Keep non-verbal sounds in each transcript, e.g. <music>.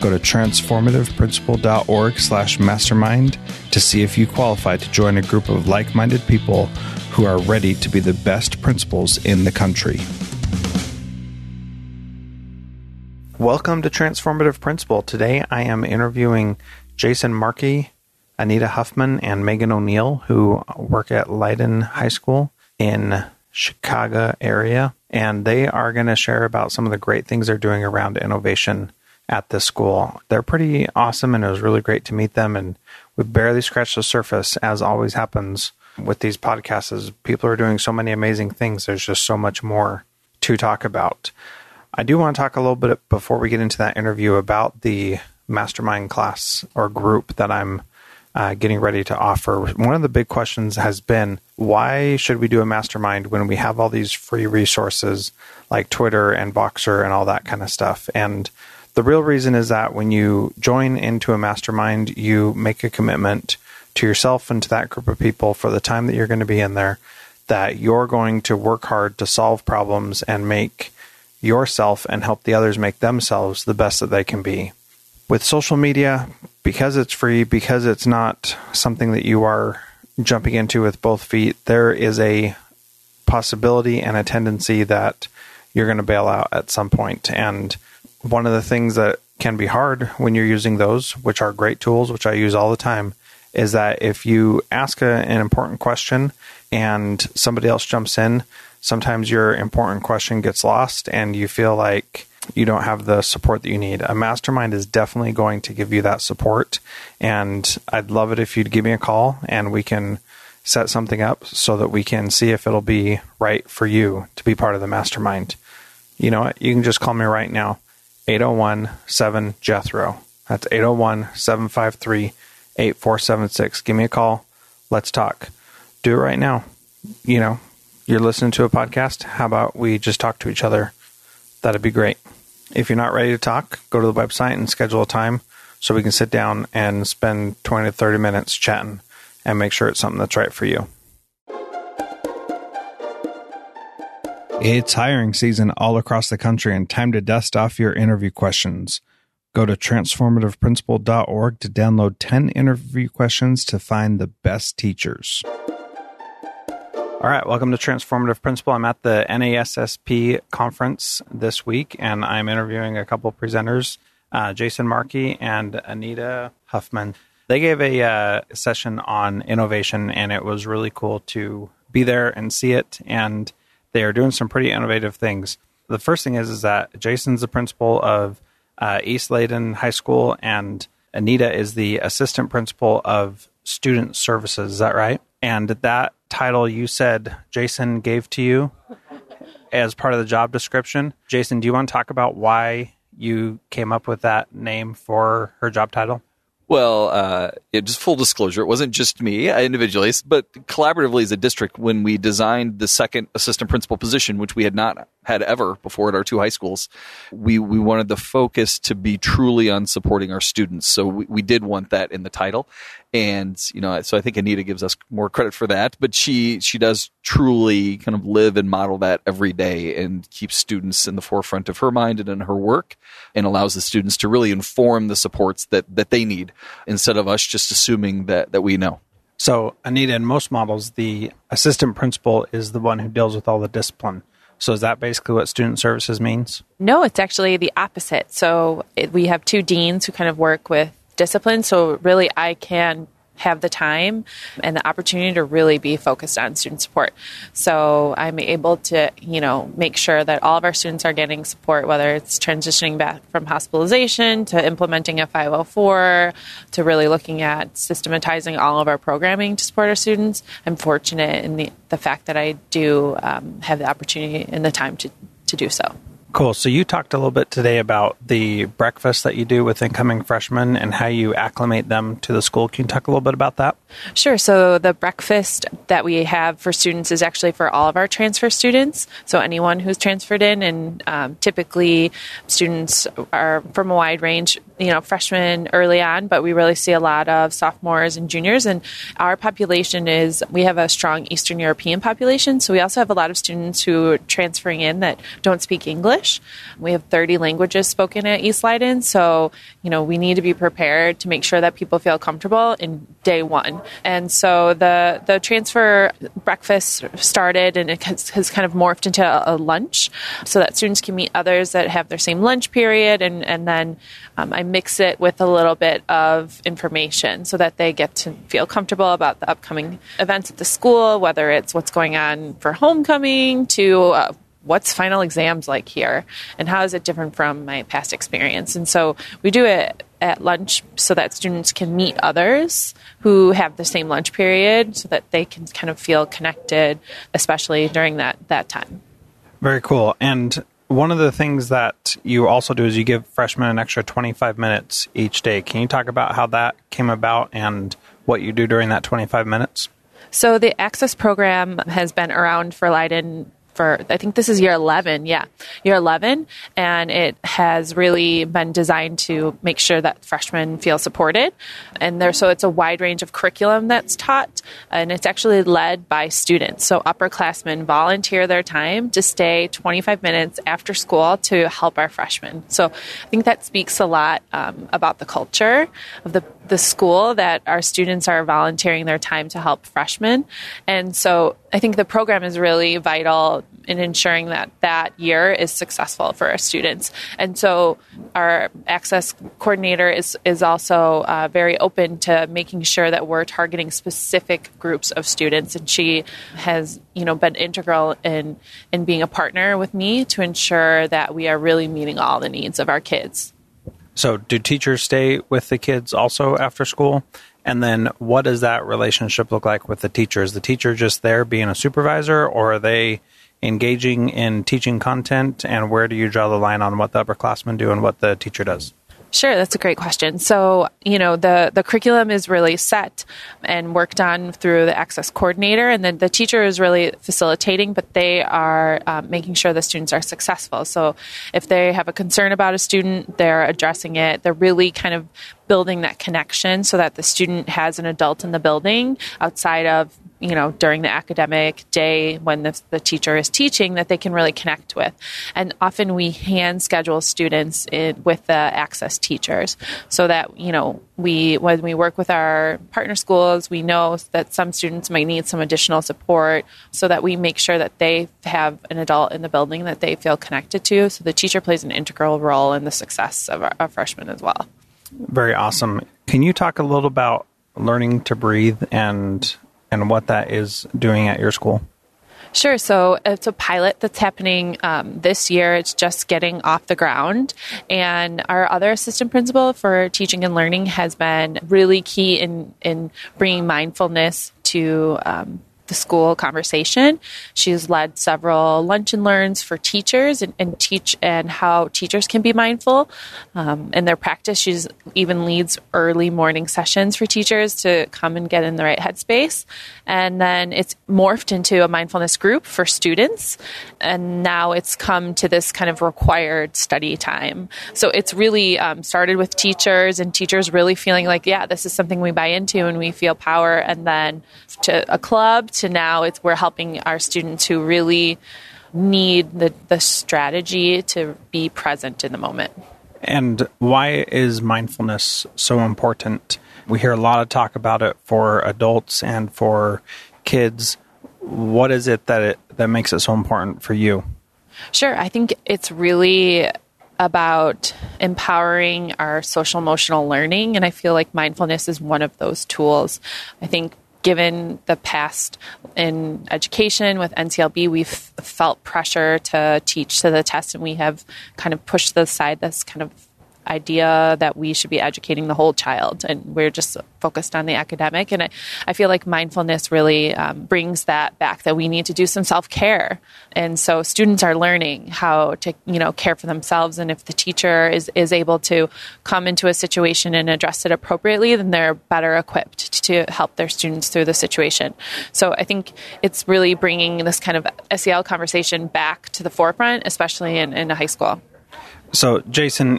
go to transformativeprincipal.org slash mastermind to see if you qualify to join a group of like-minded people who are ready to be the best principals in the country. Welcome to Transformative Principal. Today I am interviewing Jason Markey, Anita Huffman, and Meaghan O'Neil, who work at Leyden High School in Chicago area. And they are going to share about some of the great things they're doing around innovation at this school. They're pretty awesome, and it was really great to meet them. And we barely scratched the surface, as always happens with these podcasts is people are doing so many amazing things. There's just so much more to talk about. I do want to talk a little bit before we get into that interview about the mastermind class or group that I'm uh, getting ready to offer. One of the big questions has been why should we do a mastermind when we have all these free resources like Twitter and Voxer and all that kind of stuff? And the real reason is that when you join into a mastermind, you make a commitment to yourself and to that group of people for the time that you're going to be in there that you're going to work hard to solve problems and make yourself and help the others make themselves the best that they can be. With social media, because it's free, because it's not something that you are jumping into with both feet, there is a possibility and a tendency that you're going to bail out at some point. And one of the things that can be hard when you're using those, which are great tools, which I use all the time, is that if you ask a, an important question and somebody else jumps in, sometimes your important question gets lost and you feel like you don't have the support that you need. A mastermind is definitely going to give you that support. And I'd love it if you'd give me a call and we can set something up so that we can see if it'll be right for you to be part of the mastermind. You know what? You can just call me right now 801 7 Jethro. That's 801 753 8476. Give me a call. Let's talk. Do it right now. You know, you're listening to a podcast. How about we just talk to each other? That'd be great. If you're not ready to talk, go to the website and schedule a time so we can sit down and spend 20 to 30 minutes chatting and make sure it's something that's right for you. It's hiring season all across the country and time to dust off your interview questions. Go to transformativeprincipal.org to download 10 interview questions to find the best teachers. All right, welcome to Transformative Principal. I'm at the NASSP conference this week, and I'm interviewing a couple presenters, uh, Jason Markey and Anita Huffman. They gave a uh, session on innovation, and it was really cool to be there and see it. And they are doing some pretty innovative things. The first thing is, is that Jason's the principal of uh, East Leyden High School, and Anita is the assistant principal of student services. Is that right? And that title you said Jason gave to you as part of the job description. Jason, do you want to talk about why you came up with that name for her job title? Well, uh, it, just full disclosure, it wasn't just me uh, individually, but collaboratively as a district when we designed the second assistant principal position, which we had not had ever before at our two high schools. We we wanted the focus to be truly on supporting our students, so we, we did want that in the title, and you know, so I think Anita gives us more credit for that. But she she does truly kind of live and model that every day, and keeps students in the forefront of her mind and in her work, and allows the students to really inform the supports that that they need instead of us just assuming that that we know. So, Anita, in most models, the assistant principal is the one who deals with all the discipline. So is that basically what student services means? No, it's actually the opposite. So it, we have two deans who kind of work with discipline. So really, I can have the time and the opportunity to really be focused on student support. So I'm able to, you know, make sure that all of our students are getting support, whether it's transitioning back from hospitalization to implementing a 504 to really looking at systematizing all of our programming to support our students. I'm fortunate in the, the fact that I do um, have the opportunity and the time to, to do so. Cool. So you talked a little bit today about the breakfast that you do with incoming freshmen and how you acclimate them to the school. Can you talk a little bit about that? Sure. So the breakfast that we have for students is actually for all of our transfer students. So anyone who's transferred in, and um, typically students are from a wide range. You know, freshmen early on, but we really see a lot of sophomores and juniors. And our population is we have a strong Eastern European population. So we also have a lot of students who are transferring in that don't speak English. We have 30 languages spoken at East Leyden. So, you know, we need to be prepared to make sure that people feel comfortable in day one. And so the, the transfer breakfast started and it has, has kind of morphed into a, a, lunch so that students can meet others that have their same lunch period. And, and then um, I mix it with a little bit of information so that they get to feel comfortable about the upcoming events at the school, whether it's what's going on for homecoming to uh, what's final exams like here and how is it different from my past experience. And so we do it at lunch so that students can meet others who have the same lunch period so that they can kind of feel connected especially during that that time. Very cool. And one of the things that you also do is you give freshmen an extra 25 minutes each day. Can you talk about how that came about and what you do during that 25 minutes? So the access program has been around for Leyden for I think this is year 11. Yeah, year 11, and it has really been designed to make sure that freshmen feel supported. And there, so it's a wide range of curriculum that's taught, and it's actually led by students. So upperclassmen volunteer their time to stay 25 minutes after school to help our freshmen. So I think that speaks a lot um, about the culture of the the school that our students are volunteering their time to help freshmen. And so I think the program is really vital in ensuring that that year is successful for our students. And so our access coordinator is, is also uh, very open to making sure that we're targeting specific groups of students. And she has, you know, been integral in, in being a partner with me to ensure that we are really meeting all the needs of our kids. So, do teachers stay with the kids also after school? And then, what does that relationship look like with the teacher? Is the teacher just there being a supervisor, or are they engaging in teaching content? And where do you draw the line on what the upperclassmen do and what the teacher does? Sure, that's a great question. So, you know, the, the curriculum is really set and worked on through the access coordinator, and then the teacher is really facilitating, but they are um, making sure the students are successful. So, if they have a concern about a student, they're addressing it. They're really kind of building that connection so that the student has an adult in the building outside of you know during the academic day when the, the teacher is teaching that they can really connect with. And often we hand schedule students in, with the access teachers so that you know we when we work with our partner schools we know that some students might need some additional support so that we make sure that they have an adult in the building that they feel connected to. So the teacher plays an integral role in the success of our, our freshmen as well. Very awesome. Can you talk a little about learning to breathe and and what that is doing at your school? Sure. So it's a pilot that's happening um, this year. It's just getting off the ground. And our other assistant principal for teaching and learning has been really key in, in bringing mindfulness to um, the school conversation. She's led several lunch and learns for teachers and, and teach and how teachers can be mindful um, in their practice. She even leads early morning sessions for teachers to come and get in the right headspace. And then it's morphed into a mindfulness group for students. And now it's come to this kind of required study time. So it's really um, started with teachers and teachers really feeling like, yeah, this is something we buy into and we feel power. And then to a club to now it's we're helping our students who really need the, the strategy to be present in the moment. And why is mindfulness so important? We hear a lot of talk about it for adults and for kids. What is it that it, that makes it so important for you? Sure, I think it's really about empowering our social emotional learning and I feel like mindfulness is one of those tools. I think given the past in education with NCLB, we've felt pressure to teach to the test, and we have kind of pushed aside this kind of idea that we should be educating the whole child and we're just focused on the academic. And i, I feel like mindfulness really um, brings that back that we need to do some self-care. And so students are learning how to you know care for themselves and if the teacher is, is able to come into a situation and address it appropriately then they're better equipped to help their students through the situation. So i think it's really bringing this kind of sel conversation back to the forefront especially in, in a high school so, Jason,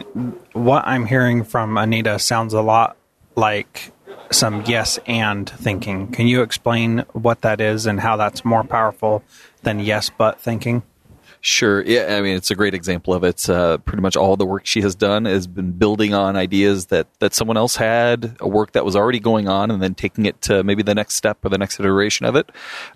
what I'm hearing from Anita sounds a lot like some yes and thinking. Can you explain what that is and how that's more powerful than yes but thinking? Sure. Yeah. I mean, it's a great example of it. Uh, pretty much all the work she has done has been building on ideas that, that someone else had, a work that was already going on, and then taking it to maybe the next step or the next iteration of it.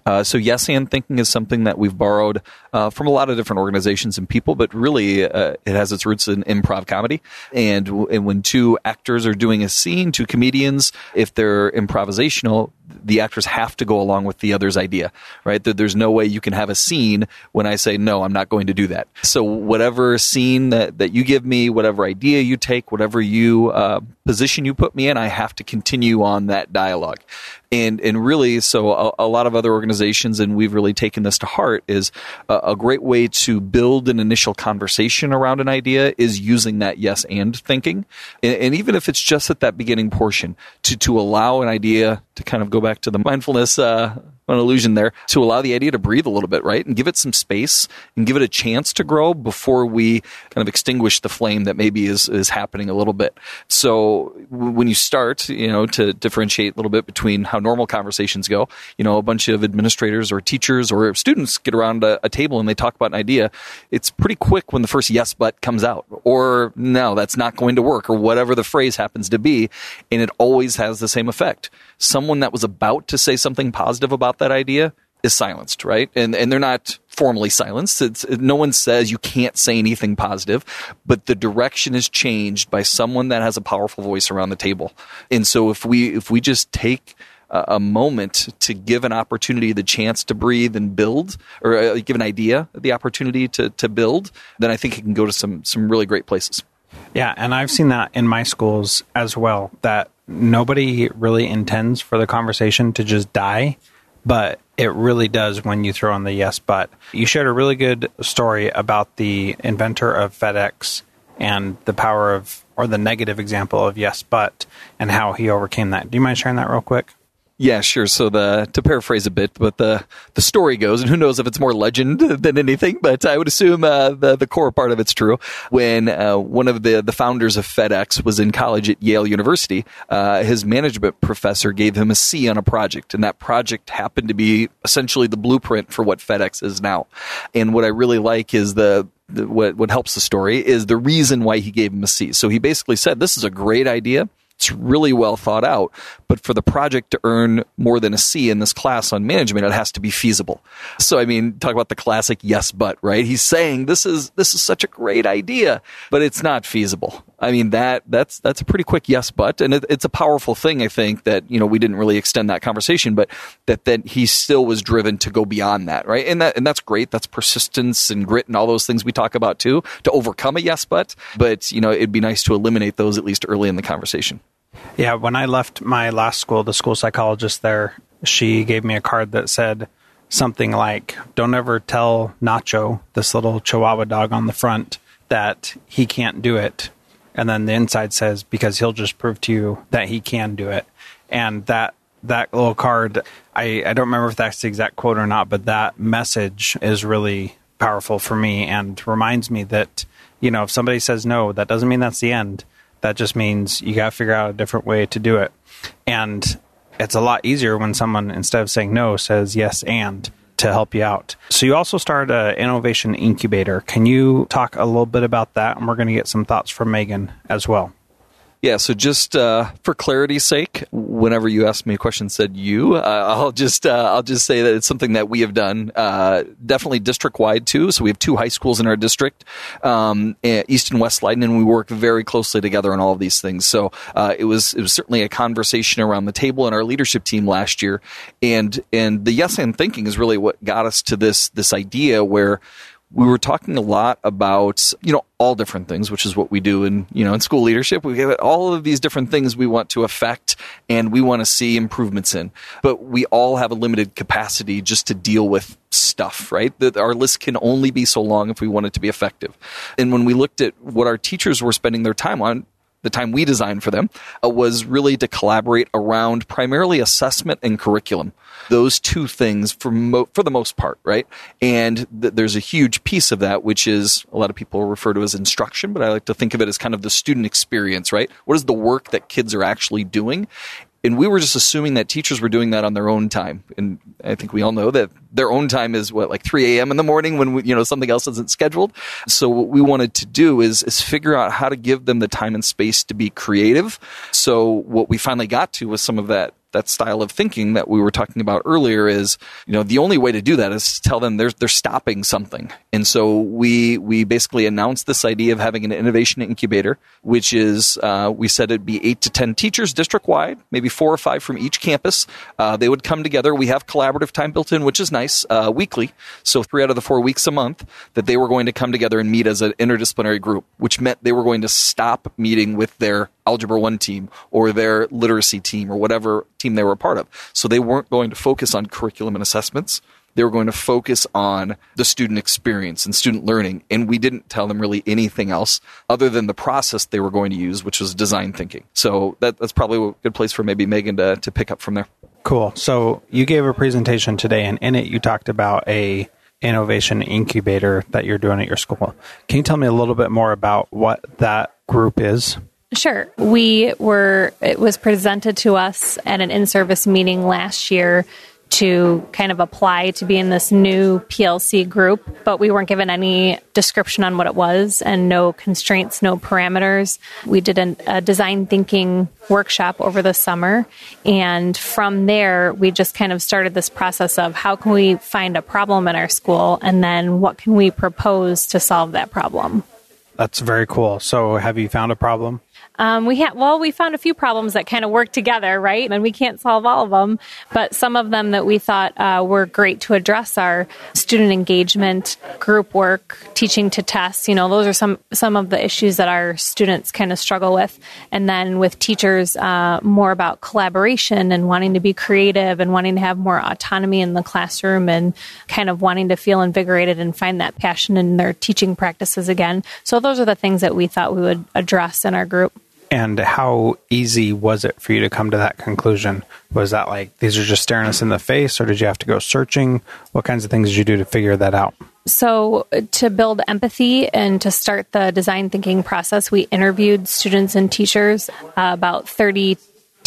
Uh, so, yes and thinking is something that we've borrowed uh, from a lot of different organizations and people, but really uh, it has its roots in improv comedy. And, and when two actors are doing a scene, two comedians, if they're improvisational, the actors have to go along with the other's idea, right? There's no way you can have a scene when I say, no, I'm not going to do that. So whatever scene that, that you give me, whatever idea you take, whatever you, uh, position you put me in, I have to continue on that dialogue and and really so a, a, lot of other organizations and we've really taken this to heart is a, a, great way to build an initial conversation around an idea is using that yes and thinking and, and, even if it's just at that beginning portion to to allow an idea to kind of go back to the mindfulness uh, an illusion there to allow the idea to breathe a little bit, right? And give it some space and give it a chance to grow before we kind of extinguish the flame that maybe is, is happening a little bit. So when you start, you know, to differentiate a little bit between how normal conversations go, you know, a bunch of administrators or teachers or students get around a, a table and they talk about an idea. It's pretty quick when the first yes, but comes out or no, that's not going to work or whatever the phrase happens to be. And it always has the same effect. Someone that was about to say something positive about that idea is silenced, right? And and they're not formally silenced. It's, no one says you can't say anything positive, but the direction is changed by someone that has a powerful voice around the table. And so if we if we just take a, moment to give an opportunity the chance to breathe and build, or uh, give an idea the opportunity to to build, then I think it can go to some some really great places. Yeah, and I've seen that in my schools as well. That nobody really intends for the conversation to just die, but it really does when you throw in the yes but. You shared a really good story about the inventor of FedEx and the power of, or the negative example of yes but, and how he overcame that. Do you mind sharing that real quick? Yeah, sure. So the to paraphrase a bit, but the the story goes, and who knows if it's more legend <laughs> than anything, but I would assume uh, the the core part of it's true. When uh, one of the the founders of FedEx was in college at Yale University, uh, his management professor gave him a C on a project, and that project happened to be essentially the blueprint for what FedEx is now. And what I really like is the what what helps the story is the reason why he gave him a C. So he basically said, "This is a great idea. It's really well thought out. But for the project to earn more than a C in this class on management, it has to be feasible. So, I mean, talk about the classic yes, but, right? He's saying this is, this is such a great idea, but it's not feasible. I mean, that, that's, that's a pretty quick yes, but, and it, it's a powerful thing, I think, that, you know, we didn't really extend that conversation, but that, that he still was driven to go beyond that, right? And that, and that's great. That's persistence and grit and all those things we talk about too, to overcome a yes, but, but, you know, it'd be nice to eliminate those at least early in the conversation. Yeah, when I left my last school, the school psychologist there, she gave me a card that said something like, Don't ever tell Nacho, this little chihuahua dog on the front, that he can't do it. And then the inside says, Because he'll just prove to you that he can do it. And that that little card, I, I don't remember if that's the exact quote or not, but that message is really powerful for me and reminds me that, you know, if somebody says no, that doesn't mean that's the end that just means you got to figure out a different way to do it. And it's a lot easier when someone, instead of saying no, says yes and to help you out. So you also started an innovation incubator. Can you talk a little bit about that? And we're going to get some thoughts from Meaghan as well. Yeah, so just uh, for clarity's sake, whenever you ask me a question, said you, uh, I'll just uh, I'll just say that it's something that we have done, uh, definitely district wide too. So we have two high schools in our district, um, East and West Leyden, and we work very closely together on all of these things. So uh, it was it was certainly a conversation around the table in our leadership team last year, and and the yes and thinking is really what got us to this this idea where we were talking a lot about, you know, all different things, which is what we do in, you know, in school leadership. We have all of these different things we want to affect and we want to see improvements in. But we all have a limited capacity just to deal with stuff, right? That our list can only be so long if we want it to be effective. And when we looked at what our teachers were spending their time on, the time we designed for them uh, was really to collaborate around primarily assessment and curriculum. Those two things for mo- for the most part, right? And th- there's a huge piece of that, which is a lot of people refer to as instruction, but I like to think of it as kind of the student experience, right? What is the work that kids are actually doing? And we were just assuming that teachers were doing that on their own time. And I think we all know that their own time is what, like 3 a.m. in the morning when we, you know something else isn't scheduled. So what we wanted to do is is figure out how to give them the time and space to be creative. So what we finally got to was some of that that style of thinking that we were talking about earlier is, you know, the only way to do that is to tell them they're, they're stopping something. And so we, we basically announced this idea of having an innovation incubator, which is, uh, we said it'd be eight to 10 teachers district wide, maybe four or five from each campus. Uh, they would come together. We have collaborative time built in, which is nice, uh, weekly. So three out of the four weeks a month that they were going to come together and meet as an interdisciplinary group, which meant they were going to stop meeting with their Algebra 1 team or their literacy team or whatever team they were a part of. So they weren't going to focus on curriculum and assessments. They were going to focus on the student experience and student learning. And we didn't tell them really anything else other than the process they were going to use, which was design thinking. So that, that's probably a good place for maybe Meaghan to, to pick up from there. Cool. So you gave a presentation today, and in it you talked about a innovation incubator that you're doing at your school. Can you tell me a little bit more about what that group is? Sure. We were, it was presented to us at an in service meeting last year to kind of apply to be in this new PLC group, but we weren't given any description on what it was and no constraints, no parameters. We did an, a design thinking workshop over the summer, and from there, we just kind of started this process of how can we find a problem in our school and then what can we propose to solve that problem. That's very cool. So, have you found a problem? Um, we had well, we found a few problems that kind of work together, right? And we can't solve all of them, but some of them that we thought uh, were great to address are student engagement, group work, teaching to test. You know, those are some some of the issues that our students kind of struggle with. And then with teachers, uh, more about collaboration and wanting to be creative and wanting to have more autonomy in the classroom and kind of wanting to feel invigorated and find that passion in their teaching practices again. So those are the things that we thought we would address in our group. And how easy was it for you to come to that conclusion? Was that like these are just staring us in the face, or did you have to go searching? What kinds of things did you do to figure that out? So, to build empathy and to start the design thinking process, we interviewed students and teachers, uh, about 30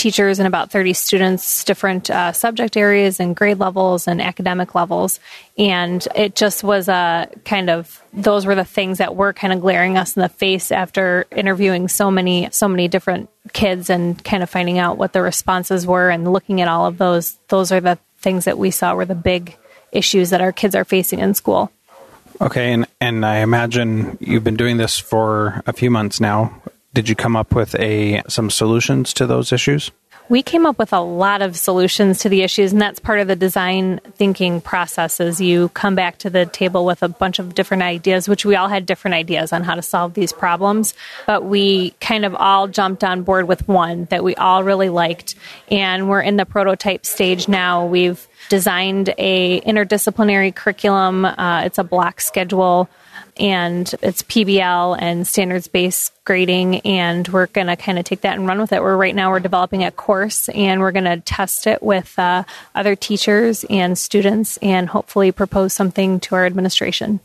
teachers and about 30 students, different uh, subject areas and grade levels and academic levels. And it just was a kind of, those were the things that were kind of glaring us in the face after interviewing so many, so many different kids and kind of finding out what the responses were and looking at all of those. Those are the things that we saw were the big issues that our kids are facing in school. Okay, and, and I imagine you've been doing this for a few months now. Did you come up with a some solutions to those issues? We came up with a lot of solutions to the issues, and that's part of the design thinking process. Is you come back to the table with a bunch of different ideas, which we all had different ideas on how to solve these problems, but we kind of all jumped on board with one that we all really liked, and we're in the prototype stage now. We've designed a interdisciplinary curriculum. Uh, it's a block schedule and it's PBL and standards based grading and we're going to kind of take that and run with it. We're right now we're developing a course and we're going to test it with uh, other teachers and students and hopefully propose something to our administration.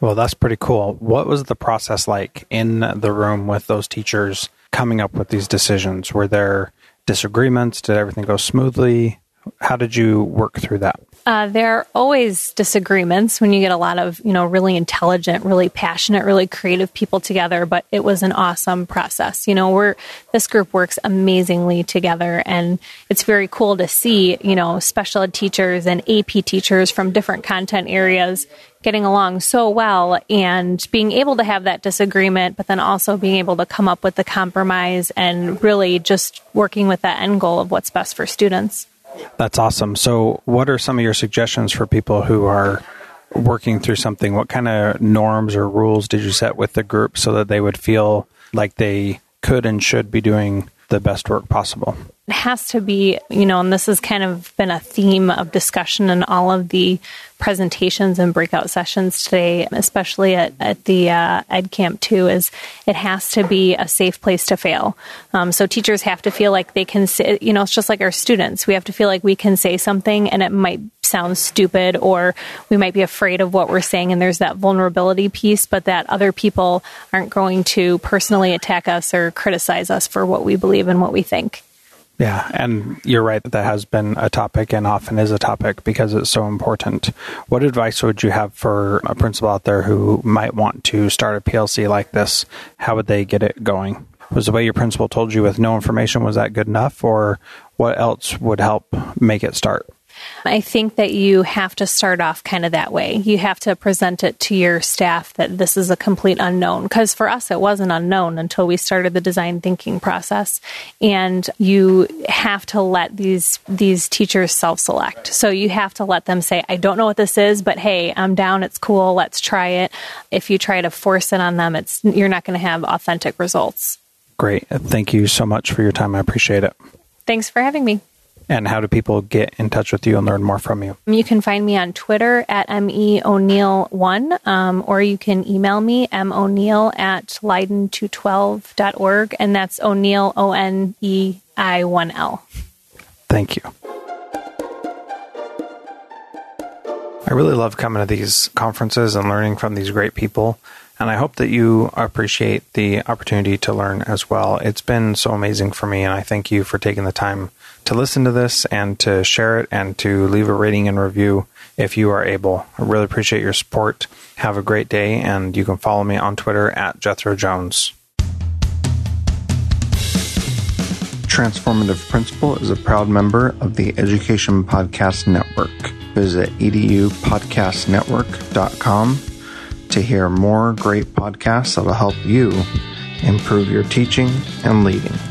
Well, that's pretty cool. What was the process like in the room with those teachers coming up with these decisions? Were there disagreements? Did everything go smoothly? How did you work through that? Uh, there are always disagreements when you get a lot of, you know, really intelligent, really passionate, really creative people together, but it was an awesome process. You know, we're, this group works amazingly together and it's very cool to see, you know, special ed teachers and AP teachers from different content areas getting along so well and being able to have that disagreement, but then also being able to come up with the compromise and really just working with that end goal of what's best for students. That's awesome. So, what are some of your suggestions for people who are working through something, what kind of norms or rules did you set with the group so that they would feel like they could and should be doing the best work possible? It has to be, you know, and this has kind of been a theme of discussion in all of the presentations and breakout sessions today, especially at, at the uh, Ed Camp 2, is it has to be a safe place to fail. Um, so teachers have to feel like they can say, you know, it's just like our students. We have to feel like we can say something and it might sound stupid or we might be afraid of what we're saying and there's that vulnerability piece, but that other people aren't going to personally attack us or criticize us for what we believe and what we think. Yeah, and you're right that that has been a topic and often is a topic because it's so important. What advice would you have for a principal out there who might want to start a PLC like this? How would they get it going? Was the way your principal told you with no information was that good enough or what else would help make it start? I think that you have to start off kind of that way. You have to present it to your staff that this is a complete unknown. Because for us, it was an unknown until we started the design thinking process. And you have to let these these teachers self select. So you have to let them say, "I don't know what this is, but hey, I'm down. It's cool. Let's try it." If you try to force it on them, it's you're not going to have authentic results. Great. Thank you so much for your time. I appreciate it. Thanks for having me. And how do people get in touch with you and learn more from you? You can find me on Twitter at meoneil1, um, or you can email me, moneil at leyden212.org, and that's O'Neil, O N E I 1 L. Thank you. I really love coming to these conferences and learning from these great people. And I hope that you appreciate the opportunity to learn as well. It's been so amazing for me, and I thank you for taking the time to listen to this and to share it and to leave a rating and review if you are able. I really appreciate your support. Have a great day, and you can follow me on Twitter at Jethro Jones. Transformative Principal is a proud member of the Education Podcast Network. Visit edupodcastnetwork.com to hear more great podcasts that'll help you improve your teaching and leading.